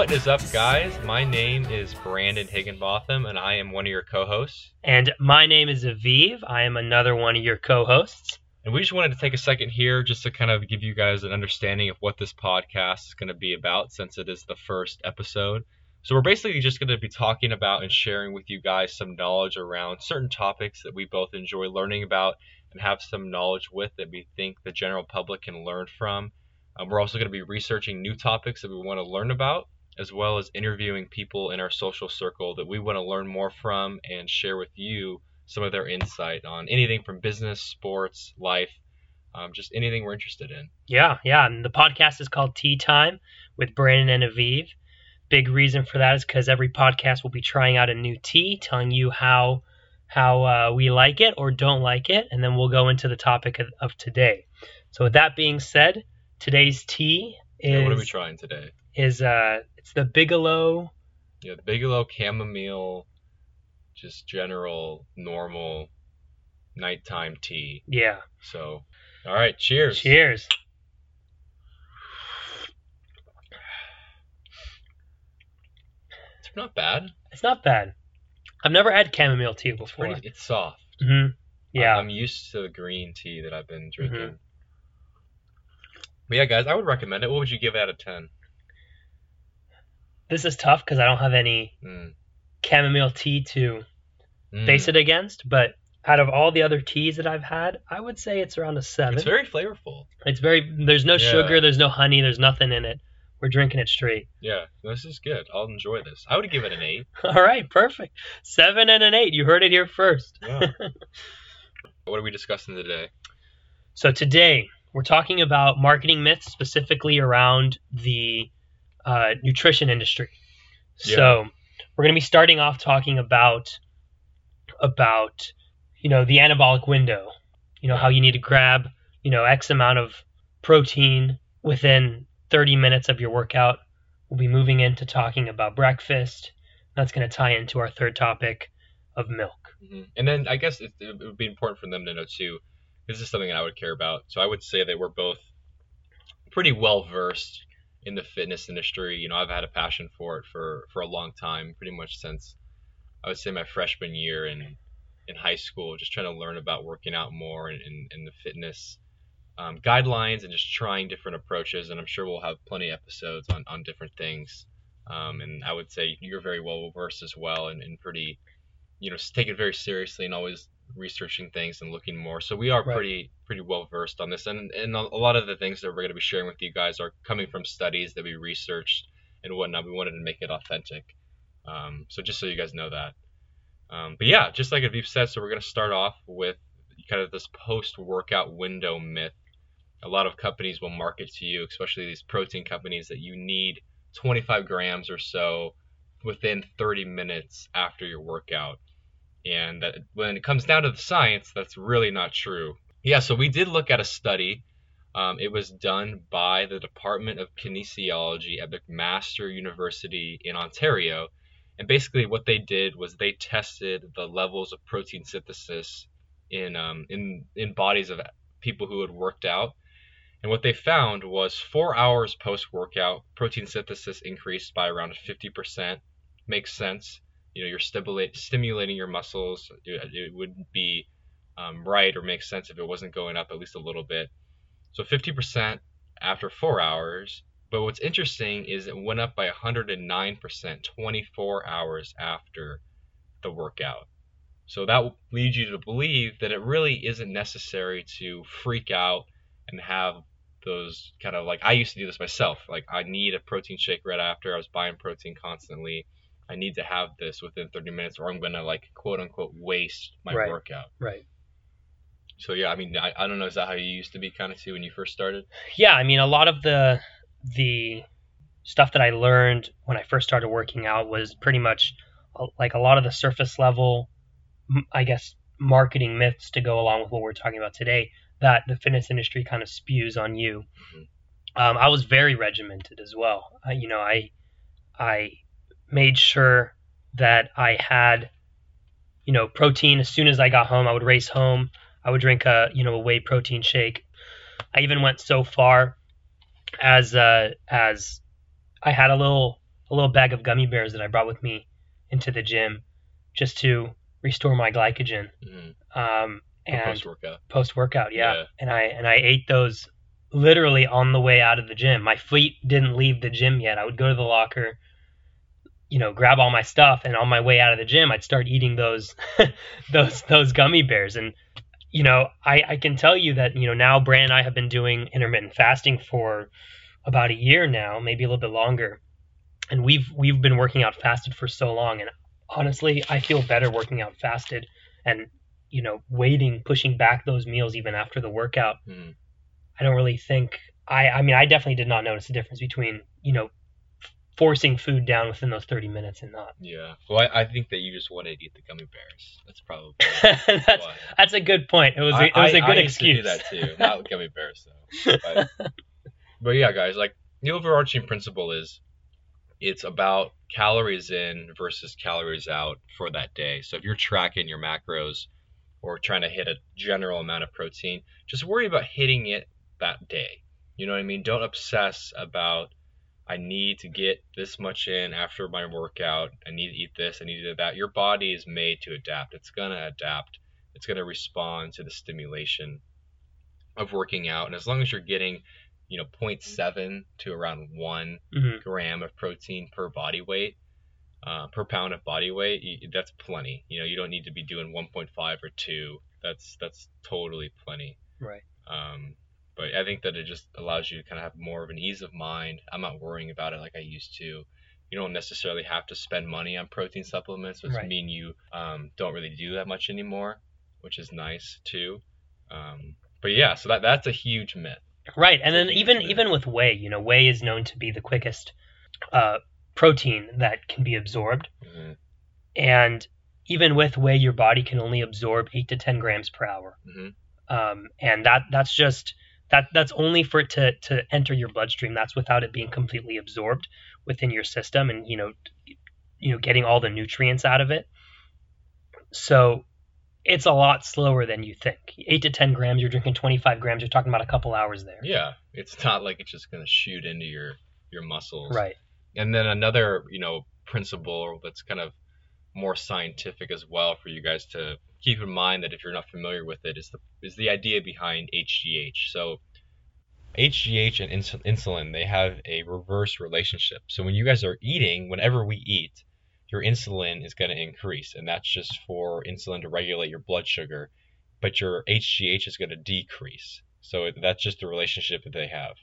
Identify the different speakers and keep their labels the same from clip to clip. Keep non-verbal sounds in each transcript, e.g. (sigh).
Speaker 1: What is up, guys? My name is Brandon Higginbotham, and I am one of your co hosts.
Speaker 2: And my name is Aviv. I am another one of your co hosts.
Speaker 1: And we just wanted to take a second here just to kind of give you guys an understanding of what this podcast is going to be about since it is the first episode. So, we're basically just going to be talking about and sharing with you guys some knowledge around certain topics that we both enjoy learning about and have some knowledge with that we think the general public can learn from. Um, we're also going to be researching new topics that we want to learn about, as well as interviewing people in our social circle that we want to learn more from and share with you some of their insight on anything from business, sports, life, um, just anything we're interested in.
Speaker 2: Yeah, yeah. And the podcast is called Tea Time with Brandon and Aviv. Big reason for that is because every podcast will be trying out a new tea, telling you how how uh, we like it or don't like it, and then we'll go into the topic of, of today. So with that being said, today's tea is
Speaker 1: Yeah, what are we trying today?
Speaker 2: Is uh it's the Bigelow.
Speaker 1: Yeah, the Bigelow chamomile, just general normal nighttime tea.
Speaker 2: Yeah.
Speaker 1: So, all right, cheers.
Speaker 2: Cheers.
Speaker 1: It's not bad.
Speaker 2: It's not bad. I've never had chamomile tea
Speaker 1: It's
Speaker 2: before.
Speaker 1: pretty. It's soft.
Speaker 2: hmm Yeah.
Speaker 1: I'm, I'm used to the green tea that I've been drinking. Mhm. But yeah, guys, I would recommend it. What would you give out of ten?
Speaker 2: This is tough because I don't have any
Speaker 1: Mm.
Speaker 2: chamomile tea to
Speaker 1: Mm.
Speaker 2: base it against, but out of all the other teas that I've had, I would say it's around a seven.
Speaker 1: It's very flavorful.
Speaker 2: It's very there's no
Speaker 1: Yeah.
Speaker 2: sugar, there's no honey, there's nothing in it. We're drinking it straight.
Speaker 1: Yeah, this is good. I'll enjoy this. I would give it an eight. (laughs)
Speaker 2: All right, perfect. Seven and an eight. You heard it here first.
Speaker 1: Yeah. (laughs) what are we discussing today?
Speaker 2: So today we're talking about marketing myths, specifically around the uh, nutrition industry. So we're going to be starting off talking about about you know the anabolic window. You know how you need to grab you know X amount of protein within 30 minutes of your workout. We'll be moving into talking about breakfast. That's going to tie into our third topic of milk.
Speaker 1: hmm And then I guess it, it would be important for them to know too. This is something that I would care about. So I would say that we're both pretty well versed in the fitness industry. You know, I've had a passion for it for for a long time, pretty much since I would say my freshman year in in high school, just trying to learn about working out more and, and, the fitness um, guidelines and just trying different approaches. And I'm sure we'll have plenty of episodes on, on different things. Um, and I would say you're very well versed as well and, and pretty, you know, take it very seriously and always researching things and looking more. So we are
Speaker 2: Right.
Speaker 1: pretty pretty well versed on this. And and a lot of the things that we're going to be sharing with you guys are coming from studies that we researched and whatnot. We wanted to make it authentic. Um, so just so you guys know that. Um, but yeah, just like Aviv said, so we're going to start off with kind of this post-workout window myth. A lot of companies will market to you, especially these protein companies, that you need 25 grams or so within 30 minutes after your workout. And that when it comes down to the science, that's really not true. Yeah, so we did look at a study. Um, it was done by the Department of Kinesiology at McMaster University in Ontario. And basically, what they did was they tested the levels of protein synthesis in um, in in bodies of people who had worked out. And what they found was four hours post workout, protein synthesis increased by around 50%. Makes sense. You know, you're stimulate, stimulating your muscles. It, it wouldn't be um, right or make sense if it wasn't going up at least a little bit. So 50% after four hours. But what's interesting is it went up by 109% 24 hours after the workout. So that will lead you to believe that it really isn't necessary to freak out and have those kind of like I used to do this myself. Like I need a protein shake right after. I was buying protein constantly. I need to have this within 30 minutes or I'm gonna like quote unquote waste my
Speaker 2: Right.
Speaker 1: workout.
Speaker 2: Right.
Speaker 1: So yeah, I mean I, I don't know, is that how you used to be kind of too when you first started?
Speaker 2: Yeah, I mean, a lot of the the stuff that I learned when I first started working out was pretty much uh, like a lot of the surface level, I guess, marketing myths to go along with what we're talking about today that the fitness industry kind of spews on you. Um, I was very regimented as well. I, you know, I I made sure that I had you know protein as soon as I got home. I would race home. I would drink a you know a whey protein shake. I even went so far as uh, as I had a little a little bag of gummy bears that I brought with me into the gym just to restore my glycogen.
Speaker 1: Mhm.
Speaker 2: Um, and
Speaker 1: Post workout.
Speaker 2: post workout, yeah.
Speaker 1: Yeah.
Speaker 2: And I and I ate those literally on the way out of the gym. My feet didn't leave the gym yet. I would go to the locker, you know, grab all my stuff, and on my way out of the gym, I'd start eating those (laughs) those those gummy bears. And you know, I I can tell you that you know now Brand and I have been doing intermittent fasting for about a year now, maybe a little bit longer, and we've we've been working out fasted for so long, and honestly, I feel better working out fasted and you know waiting pushing back those meals even after the workout
Speaker 1: Mhm.
Speaker 2: i don't really think i i mean i definitely did not notice the difference between you know forcing food down within those 30 minutes and not
Speaker 1: Yeah. Well, I, I think that you just wanted to eat the gummy bears. That's probably (laughs)
Speaker 2: that's
Speaker 1: why.
Speaker 2: that's a good point it was a, it was
Speaker 1: I-
Speaker 2: a good
Speaker 1: I used to
Speaker 2: excuse
Speaker 1: do that too. Not gummy bears though. (laughs) But, but yeah, guys, like the overarching principle is it's about calories in versus calories out for that day. So if you're tracking your macros or trying to hit a general amount of protein, just worry about hitting it that day. You know what I mean? Don't obsess about I need to get this much in after my workout. I need to eat this. I need to do that. Your body is made to adapt. It's gonna adapt. It's gonna respond to the stimulation of working out. And as long as you're getting, you know, 0.7 to around one
Speaker 2: Mhm.
Speaker 1: gram of protein per body weight, uh, per pound of body weight, you, that's plenty. You know, you don't need to be doing 1.5 or two. That's that's totally plenty.
Speaker 2: right
Speaker 1: Um, but I think that it just allows you to kind of have more of an ease of mind. I'm not worrying about it like I used to. You don't necessarily have to spend money on protein supplements, which
Speaker 2: Right.
Speaker 1: mean you um, don't really do that much anymore, which is nice too. Um, but yeah, so that that's a huge myth.
Speaker 2: right and then even
Speaker 1: myth.
Speaker 2: even with whey you know whey is known to be the quickest uh, protein that can be absorbed
Speaker 1: Mhm,
Speaker 2: and even with whey your body can only absorb 8 to 10 grams per hour
Speaker 1: mhm.
Speaker 2: um, and that that's just that that's only for it to to enter your bloodstream. That's without it being completely absorbed within your system, and you know, you know, getting all the nutrients out of it. So it's a lot slower than you think. Eight to ten grams, you're drinking 25 grams. You're talking about a couple hours there.
Speaker 1: Yeah, it's not like it's just gonna shoot into your your muscles.
Speaker 2: Right.
Speaker 1: And then another, you know, principle that's kind of more scientific as well for you guys to keep in mind that if you're not familiar with it is the is the idea behind HGH. So HGH and ins- insulin they have a reverse relationship. So when you guys are eating, whenever we eat, your insulin is going to increase, and that's just for insulin to regulate your blood sugar, but your HGH is going to decrease. So that's just the relationship that they have.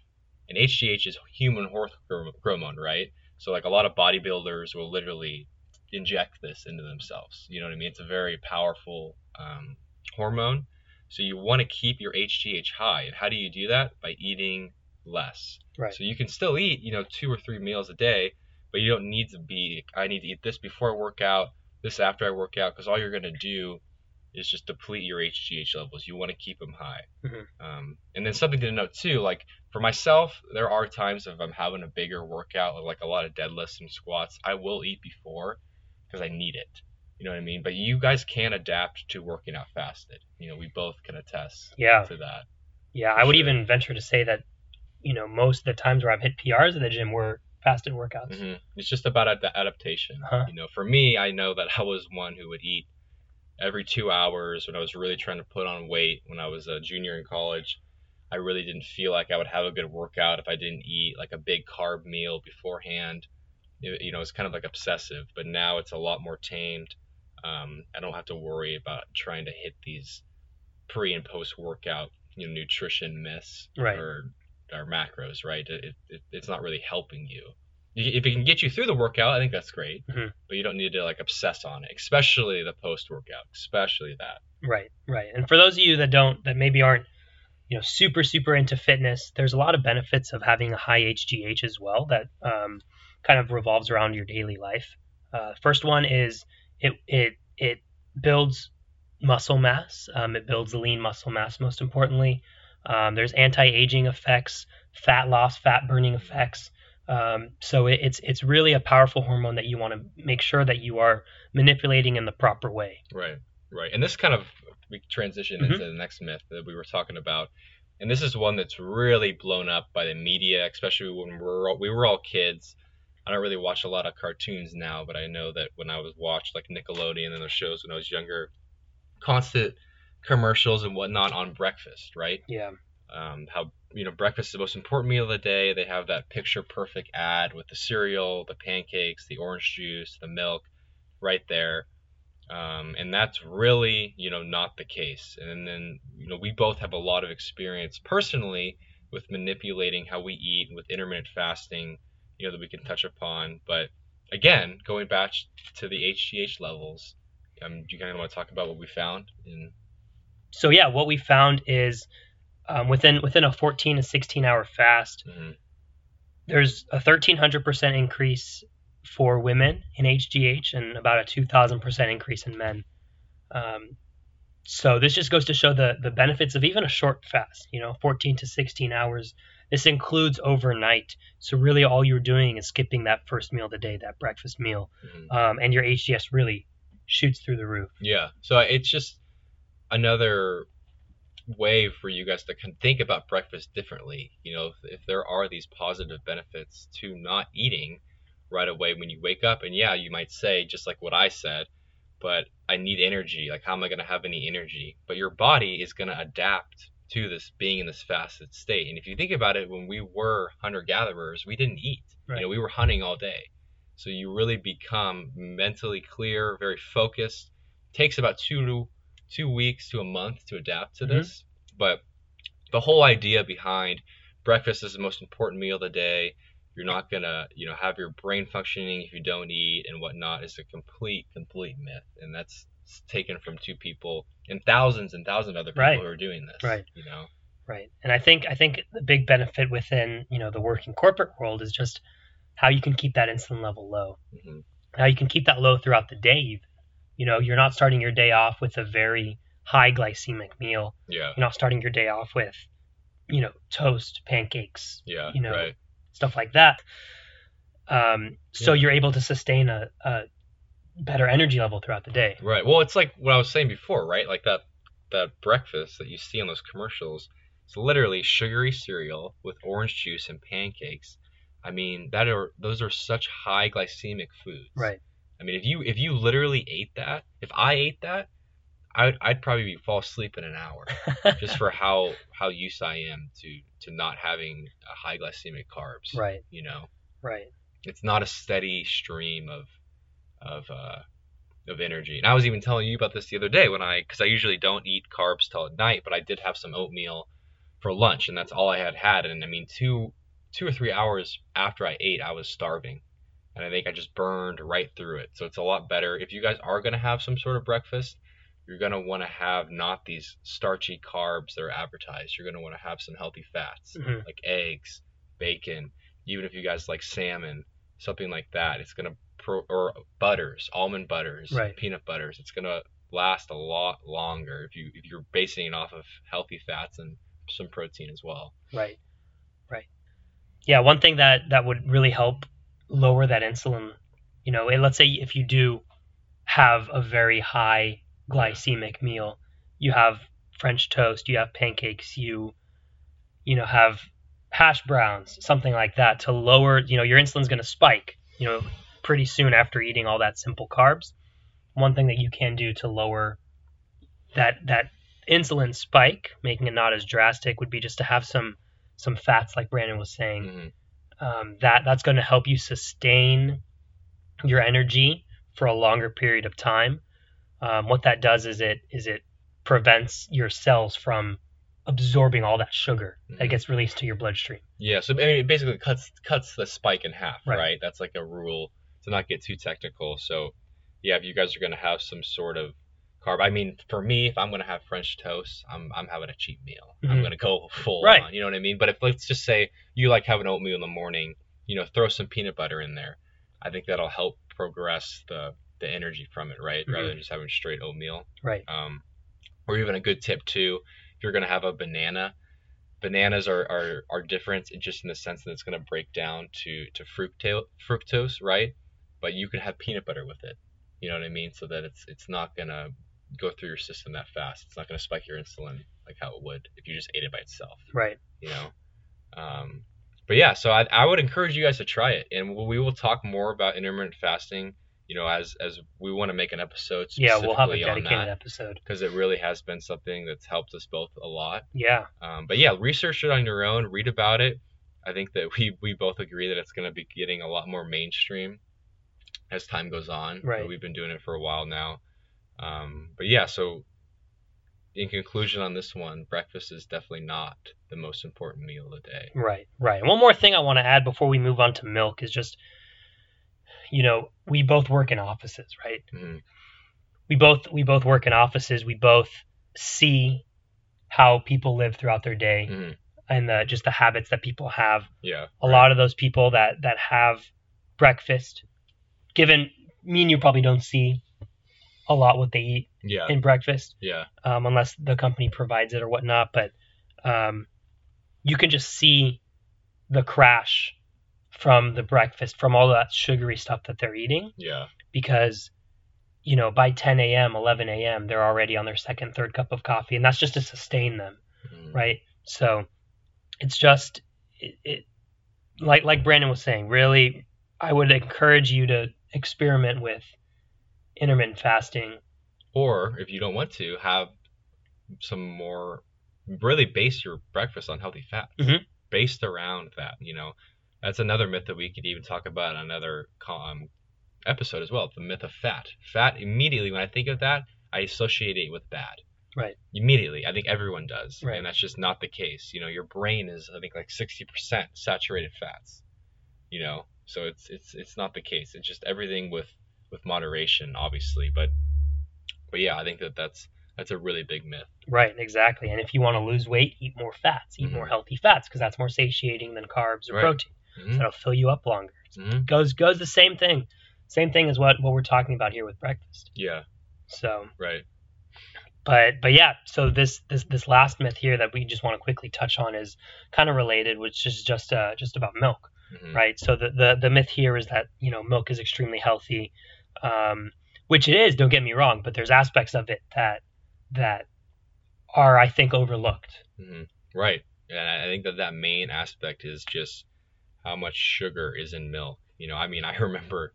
Speaker 1: And HGH is human hormone hormone, right? So like a lot of bodybuilders will literally inject this into themselves. You know what I mean? It's a very powerful um, hormone. So you want to keep your HGH high. And how do you do that? By eating less.
Speaker 2: Right.
Speaker 1: So you can still eat, you know, two or three meals a day, but you don't need to be. I need to eat this before I work out, this after I work out, because all you're gonna do is just deplete your HGH levels. You want to keep them high.
Speaker 2: Mhm.
Speaker 1: Um, and then something to note too, like for myself, there are times if I'm having a bigger workout, like a lot of deadlifts and squats, I will eat before because I need it. You know what I mean? But you guys can adapt to working out fasted. You know, we both can attest
Speaker 2: Yeah.
Speaker 1: to that.
Speaker 2: Yeah. I would
Speaker 1: sure.
Speaker 2: even venture to say that, you know, most of the times where I've hit PRs at the gym were fasted workouts.
Speaker 1: hmm It's just about ad- adaptation.
Speaker 2: Uh-huh.
Speaker 1: You know, for me, I know that I was one who would eat every two hours when I was really trying to put on weight when I was a junior in college. I really didn't feel like I would have a good workout if I didn't eat like a big carb meal beforehand. You know, it's kind of like obsessive, but now it's a lot more tamed. Um, I don't have to worry about trying to hit these pre and post workout, you know, nutrition myths
Speaker 2: Right.
Speaker 1: or or macros, right? It, it, it's not really helping you. If it can get you through the workout, I think that's great.
Speaker 2: Mhm.
Speaker 1: But you don't need to like obsess on it, especially the post workout, especially that.
Speaker 2: Right, right. And for those of you that don't, that maybe aren't, you know, super, super into fitness, there's a lot of benefits of having a high HGH as well that um, kind of revolves around your daily life. Uh, first one is it it it builds muscle mass. Um, it builds lean muscle mass. Most importantly, um, there's anti-aging effects, fat loss, fat burning effects. Um, so it, it's it's really a powerful hormone that you want to make sure that you are manipulating in the proper way.
Speaker 1: Right, right. And this kind of we transition
Speaker 2: Mhm.
Speaker 1: into the next myth that we were talking about, and this is one that's really blown up by the media, especially when we were all, we were all kids. I don't really watch a lot of cartoons now, but I know that when I was watched like Nickelodeon and those shows when I was younger, constant commercials and whatnot on breakfast, right?
Speaker 2: Yeah.
Speaker 1: Um, how you know breakfast is the most important meal of the day. They have that picture perfect ad with the cereal, the pancakes, the orange juice, the milk, right there. Um, and that's really you know not the case. And then you know we both have a lot of experience personally with manipulating how we eat with intermittent fasting, you know that we can touch upon. But again, going back to the HGH levels, um, do you kind of want to talk about what we found in
Speaker 2: So yeah, what we found is um, within within a 14 to 16 hour fast,
Speaker 1: Mhm.
Speaker 2: there's a 1300 percent increase for women in HGH and about a 2000 percent increase in men. Um, so this just goes to show the the benefits of even a short fast. You know, 14 to 16 hours. This includes overnight. So really, all you're doing is skipping that first meal of the day, that breakfast meal,
Speaker 1: Mhm.
Speaker 2: um, and your HGH really shoots through the roof.
Speaker 1: Yeah. So it's just another way for you guys to think about breakfast differently. You know, if, if there are these positive benefits to not eating right away when you wake up, and yeah, you might say just like what I said, but I need energy. Like, how am I going to have any energy? But your body is going to adapt to this being in this fasted state. And if you think about it, when we were hunter gatherers, we didn't eat.
Speaker 2: Right.
Speaker 1: You know, we were hunting all day. So you really become mentally clear, very focused. Takes about two to two weeks to a month to adapt to
Speaker 2: Mhm.
Speaker 1: this. But the whole idea behind breakfast is the most important meal of the day. You're not gonna, you know, have your brain functioning if you don't eat and whatnot is a complete, complete myth. And that's taken from two people and thousands and thousands of other people
Speaker 2: Right.
Speaker 1: who are doing this.
Speaker 2: Right.
Speaker 1: You know.
Speaker 2: Right. And I think I think the big benefit within, you know, the working corporate world is just how you can keep that insulin level low.
Speaker 1: hmm
Speaker 2: How you can keep that low throughout the day even. You know, you're not starting your day off with a very high glycemic meal.
Speaker 1: Yeah.
Speaker 2: You're not starting your day off with, you know, toast, pancakes,
Speaker 1: Yeah.
Speaker 2: You know,
Speaker 1: right.
Speaker 2: stuff like that. Um, so
Speaker 1: Yeah.
Speaker 2: you're able to sustain a, a better energy level throughout the day.
Speaker 1: Right. Well, it's like what I was saying before, right? Like that that breakfast that you see on those commercials. It's literally sugary cereal with orange juice and pancakes. I mean, that are those are such high glycemic foods.
Speaker 2: Right.
Speaker 1: I mean, if you if you literally ate that, if I ate that, I'd I'd probably be, fall asleep in an hour (laughs) just for how how used I am to to not having a high glycemic carbs.
Speaker 2: right.
Speaker 1: You know
Speaker 2: Right.
Speaker 1: it's not a steady stream of of uh of energy. And I was even telling you about this the other day when I because I usually don't eat carbs till at night, but I did have some oatmeal for lunch, and that's all I had had. And I mean, two two or three hours after I ate, I was starving, and I think I just burned right through it. So it's a lot better if you guys are gonna have some sort of breakfast. You're gonna want to have not these starchy carbs that are advertised. You're gonna want to have some healthy fats
Speaker 2: Mhm.
Speaker 1: like eggs, bacon, even if you guys like salmon, something like that. It's gonna pro or butters, almond butters,
Speaker 2: Right.
Speaker 1: peanut butters. It's gonna last a lot longer if you if you're basing it off of healthy fats and some protein as well.
Speaker 2: Right. Right. Yeah, one thing that that would really help lower that insulin, you know, and let's say if you do have a very high glycemic meal, you have french toast, you have pancakes, you you know, have hash browns, something like that to lower, you know, your insulin's going to spike, you know, pretty soon after eating all that simple carbs. One thing that you can do to lower that that insulin spike, making it not as drastic, would be just to have some some fats, like Brandon was saying.
Speaker 1: Mhm.
Speaker 2: Um, that that's going to help you sustain your energy for a longer period of time. Um, what that does is it is it prevents your cells from absorbing all that sugar that
Speaker 1: Mhm.
Speaker 2: gets released to your bloodstream.
Speaker 1: Yeah, so I mean, it basically cuts cuts the spike in half,
Speaker 2: Right.
Speaker 1: right? That's like a rule to not get too technical. So, yeah, if you guys are gonna have some sort of carb, I mean, for me, if I'm gonna have French toast, I'm I'm having a cheat meal. I'm
Speaker 2: Mhm.
Speaker 1: gonna go full
Speaker 2: Right.
Speaker 1: on, you know what I mean? But if let's just say you like having oatmeal in the morning, you know, throw some peanut butter in there. I think that'll help progress the the energy from it, right? Rather
Speaker 2: Mhm.
Speaker 1: than just having straight oatmeal.
Speaker 2: Right.
Speaker 1: Um, or even a good tip too, if you're gonna have a banana, bananas are, are, are different just in the sense that it's gonna break down to to fructose, fructose, right? But you can have peanut butter with it. You know what I mean? So that it's it's not gonna go through your system that fast. It's not gonna spike your insulin like how it would if you just ate it by itself.
Speaker 2: Right.
Speaker 1: You know. Um, but yeah, so I, I would encourage you guys to try it, and we will talk more about intermittent fasting. You know, as as we want to make an episode.
Speaker 2: Yeah, we'll have a dedicated episode.
Speaker 1: because it really has been something that's helped us both a lot.
Speaker 2: Yeah,
Speaker 1: Um, but yeah, research it on your own, read about it. I think that we we both agree that it's going to be getting a lot more mainstream as time goes on.
Speaker 2: Right.
Speaker 1: We've been doing it for a while now. Um, but yeah, so in conclusion on this one, breakfast is definitely not the most important meal of the day.
Speaker 2: right, right. And one more thing I want to add before we move on to milk is just, you know, we both work in offices, right?
Speaker 1: Mhm.
Speaker 2: We both we both work in offices. We both see how people live throughout their day
Speaker 1: Mhm.
Speaker 2: and the, just the habits that people have.
Speaker 1: Yeah.
Speaker 2: a lot of those people that that have breakfast given me and you probably don't see a lot what they eat
Speaker 1: Yeah.
Speaker 2: in breakfast
Speaker 1: Yeah.
Speaker 2: um, unless the company provides it or whatnot but um, you can just see the crash from the breakfast from all that sugary stuff that they're eating
Speaker 1: Yeah.
Speaker 2: because you know by 10 a.m 11 a.m they're already on their second third cup of coffee and that's just to sustain them
Speaker 1: Mhm.
Speaker 2: right? So it's just it, it like like Brandon was saying. Really, I would encourage you to experiment with intermittent fasting.
Speaker 1: Or if you don't want to, have some more really base your breakfast on healthy fats.
Speaker 2: Mhm.
Speaker 1: Based around that, you know. That's another myth that we could even talk about in another um, episode as well. The myth of fat. Fat immediately when I think of that, I associate it with bad.
Speaker 2: Right.
Speaker 1: Immediately. I think everyone does.
Speaker 2: Right.
Speaker 1: And that's just not the case. You know, your brain is I think like 60% saturated fats. You know. So it's it's it's not the case. It's just everything with with moderation obviously, but but yeah, I think that that's that's a really big myth.
Speaker 2: Right, exactly. And if you want to lose weight, eat more fats, eat
Speaker 1: Mhm.
Speaker 2: more healthy fats because that's more satiating than carbs or
Speaker 1: Right.
Speaker 2: protein.
Speaker 1: Mhm.
Speaker 2: That'll fill you up longer.
Speaker 1: Mhm.
Speaker 2: Goes goes the same thing. Same thing as what what we're talking about here with breakfast.
Speaker 1: Yeah,
Speaker 2: So,
Speaker 1: right.
Speaker 2: but but yeah, so this this this last myth here that we just want to quickly touch on is kind of related, which is just uh just about milk.
Speaker 1: Mhm.
Speaker 2: right? So the, the the myth here is that you know milk is extremely healthy, um, which it is. Don't get me wrong, but there's aspects of it that that are I think overlooked.
Speaker 1: Mhm. Right. And I think that that main aspect is just how much sugar is in milk. You know, I mean, (laughs) I remember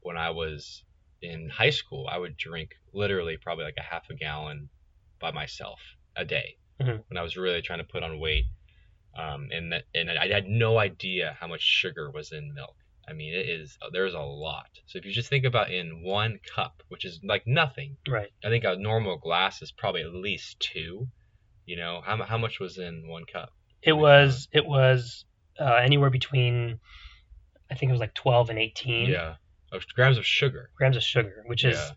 Speaker 1: when I was in high school, I would drink literally probably like a half a gallon by myself a day
Speaker 2: Mhm.
Speaker 1: when I was really trying to put on weight. Um, and that, and I had no idea how much sugar was in milk. I mean, it is there's a lot. So if you just think about in one cup, which is like nothing,
Speaker 2: Right.
Speaker 1: I think a normal glass is probably at least two. You know, how, how much was in one cup?
Speaker 2: It was it was uh, anywhere between I think it was like 12 and 18
Speaker 1: Yeah, of grams of sugar.
Speaker 2: grams of sugar, which is
Speaker 1: Yeah.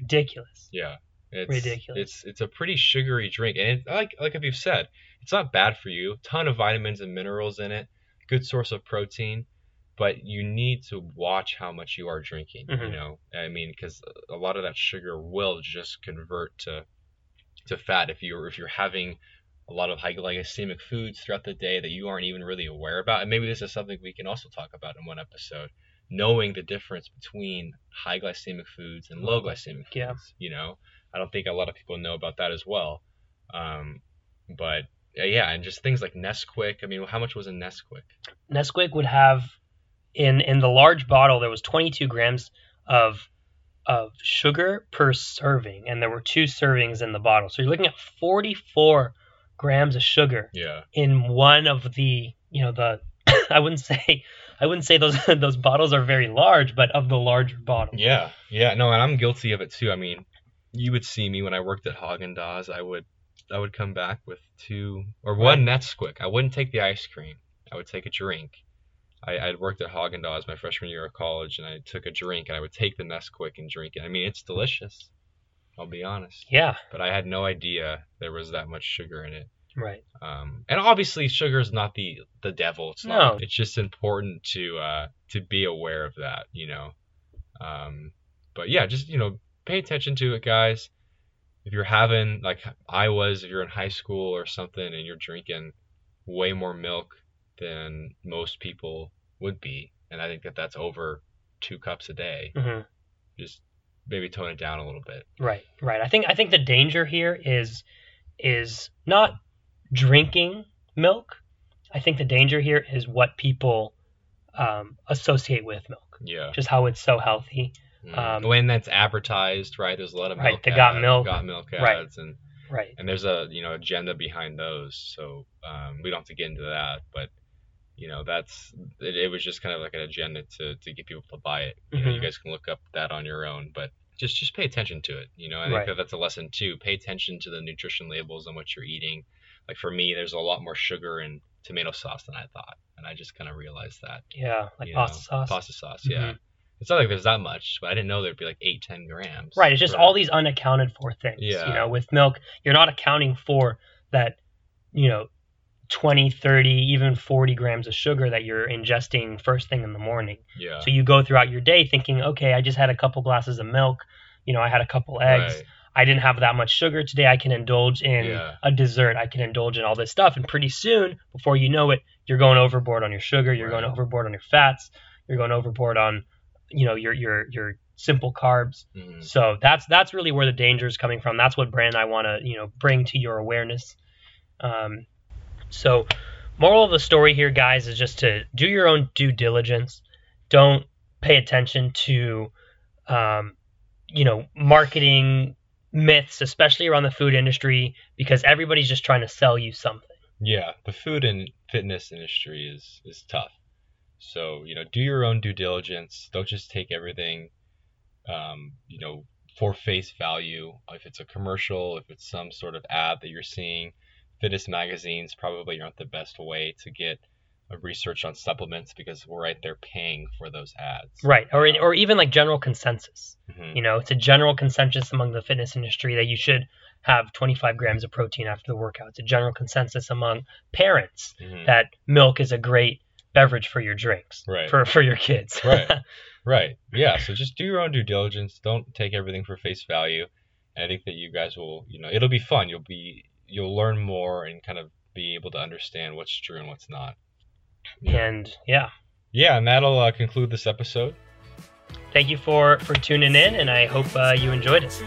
Speaker 2: ridiculous.
Speaker 1: Yeah, it's,
Speaker 2: Ridiculous.
Speaker 1: It's it's a pretty sugary drink, and it, like like if you've said, it's not bad for you. Ton of vitamins and minerals in it. Good source of protein, but you need to watch how much you are drinking. You
Speaker 2: Mhm.
Speaker 1: know, I mean, because a lot of that sugar will just convert to to fat if you're if you're having a lot of high glycemic foods throughout the day that you aren't even really aware about. And maybe this is something we can also talk about in one episode. Knowing the difference between high glycemic foods and low glycemic foods.
Speaker 2: Yeah.
Speaker 1: You know, I don't think a lot of people know about that as well. Um, but Uh, yeah, and just things like Nesquik. I mean, how much was in Nesquik?
Speaker 2: Nesquik would have in in the large bottle there was 22 grams of of sugar per serving, and there were two servings in the bottle. So you're looking at 44 grams of sugar
Speaker 1: Yeah.
Speaker 2: in one of the you know the (coughs) I wouldn't say I wouldn't say those (laughs) those bottles are very large, but of the larger bottle.
Speaker 1: Yeah, yeah, no, and I'm guilty of it too. I mean, you would see me when I worked at Haagen Dazs. I would, I would come back with two or one Nesquik. I wouldn't take the ice cream. I would take a drink. I, I'd worked at Haagen Dazs my freshman year of college, and I took a drink, and I would take the Nesquik and drink it. I mean, it's delicious. I'll be honest,
Speaker 2: Yeah,
Speaker 1: but I had no idea there was that much sugar in it.
Speaker 2: right.
Speaker 1: Um, and obviously, sugar is not the the devil. It's
Speaker 2: No.
Speaker 1: not. It's just important to uh, to be aware of that, you know. Um, but yeah, just you know, pay attention to it, guys. If you're having like I was, if you're in high school or something, and you're drinking way more milk than most people would be, and I think that that's over two cups a day.
Speaker 2: hmm
Speaker 1: Just maybe tone it down a little bit.
Speaker 2: Right, right. I think I think the danger here is is not drinking milk. I think the danger here is what people um, associate with milk,
Speaker 1: Yeah.
Speaker 2: just how it's so healthy.
Speaker 1: Mm.
Speaker 2: Um,
Speaker 1: when that's advertised, right? There's a lot of
Speaker 2: Right,
Speaker 1: milk
Speaker 2: the got milk.
Speaker 1: got milk ads,
Speaker 2: Right.
Speaker 1: and
Speaker 2: Right.
Speaker 1: and there's a you know agenda behind those. So um, we don't have to get into that, but you know that's it, it was just kind of like an agenda to to get people to buy it. You know, you
Speaker 2: Mhm.
Speaker 1: guys can look up that on your own, but just just pay attention to it. You know, I
Speaker 2: Right.
Speaker 1: think that that's a lesson too. Pay attention to the nutrition labels on what you're eating. Like for me, there's a lot more sugar in tomato sauce than I thought, and I just kind of realized that.
Speaker 2: Yeah, like pasta
Speaker 1: know,
Speaker 2: sauce.
Speaker 1: Pasta sauce, yeah.
Speaker 2: Mhm.
Speaker 1: It's not like there's that much, but I didn't know there'd be like eight, ten grams.
Speaker 2: Right. It's just
Speaker 1: for-
Speaker 2: all these unaccounted for things.
Speaker 1: Yeah.
Speaker 2: You know, with milk, you're not accounting for that, you know, 20, 30, even 40 grams of sugar that you're ingesting first thing in the morning.
Speaker 1: Yeah.
Speaker 2: So you go throughout your day thinking, okay, I just had a couple glasses of milk. You know, I had a couple eggs.
Speaker 1: Right.
Speaker 2: I didn't have that much sugar today. I can indulge in
Speaker 1: Yeah.
Speaker 2: a dessert. I can indulge in all this stuff. And pretty soon, before you know it, you're going overboard on your sugar. You're going overboard on your fats. You're going overboard on, you know, your your your simple carbs.
Speaker 1: Mhm.
Speaker 2: So that's that's really where the danger is coming from. That's what brand I want to you know bring to your awareness. Um, so, moral of the story here, guys, is just to do your own due diligence. Don't pay attention to, um, you know, marketing myths, especially around the food industry, because everybody's just trying to sell you something.
Speaker 1: Yeah, the food and fitness industry is is tough. So you know, do your own due diligence. Don't just take everything, um, you know, for face value. If it's a commercial, if it's some sort of ad that you're seeing, fitness magazines probably aren't the best way to get a research on supplements because we're right there paying for those ads.
Speaker 2: Right. Or
Speaker 1: Um,
Speaker 2: or even like general consensus.
Speaker 1: mhm.
Speaker 2: You know, it's a general consensus among the fitness industry that you should have 25 grams of protein after the workout. It's a general consensus among parents
Speaker 1: Mhm.
Speaker 2: that milk is a great beverage for your drinks,
Speaker 1: Right.
Speaker 2: for for your kids.
Speaker 1: Right. (laughs) Right. Yeah. So just do your own due diligence. Don't take everything for face value. And I think that you guys will, you know, it'll be fun. You'll be, you'll learn more and kind of be able to understand what's true and what's not.
Speaker 2: and yeah,
Speaker 1: Yeah. And that'll uh, conclude this episode.
Speaker 2: thank you for for tuning in, and I hope uh, you enjoyed it.